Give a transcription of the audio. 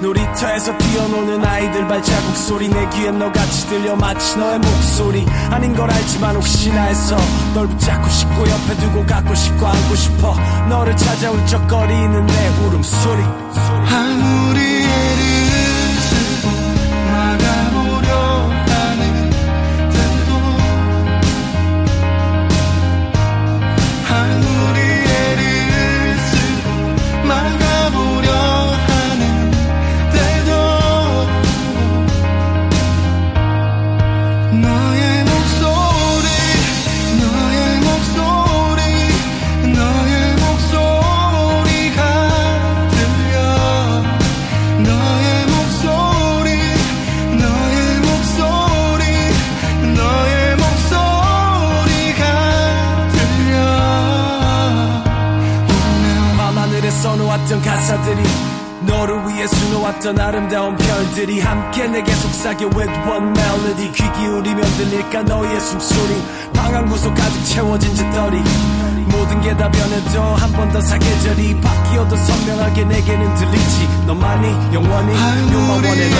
놀이터에서 뛰어노는 아이들 발자국 소리. 내 귀엔 너같이 들려 마치 너의 목소리. 아닌 걸 알지만 혹시나 해서 널 붙잡고 싶고 옆에 두고 갖고 싶고 안고 싶어. 너를 찾아 울적거리는 내 울음소리 수놓았던 아름다운 별들이 함께 내게 속삭여 with one melody 귀 기울이면 들릴까 너의 숨소리. 방한 구석 가득 채워진 짓더리 모든 게 다 변해도 한 번 더 사계절이 바뀌어도 선명하게 내게는 들리지. 너만이 영원히 and only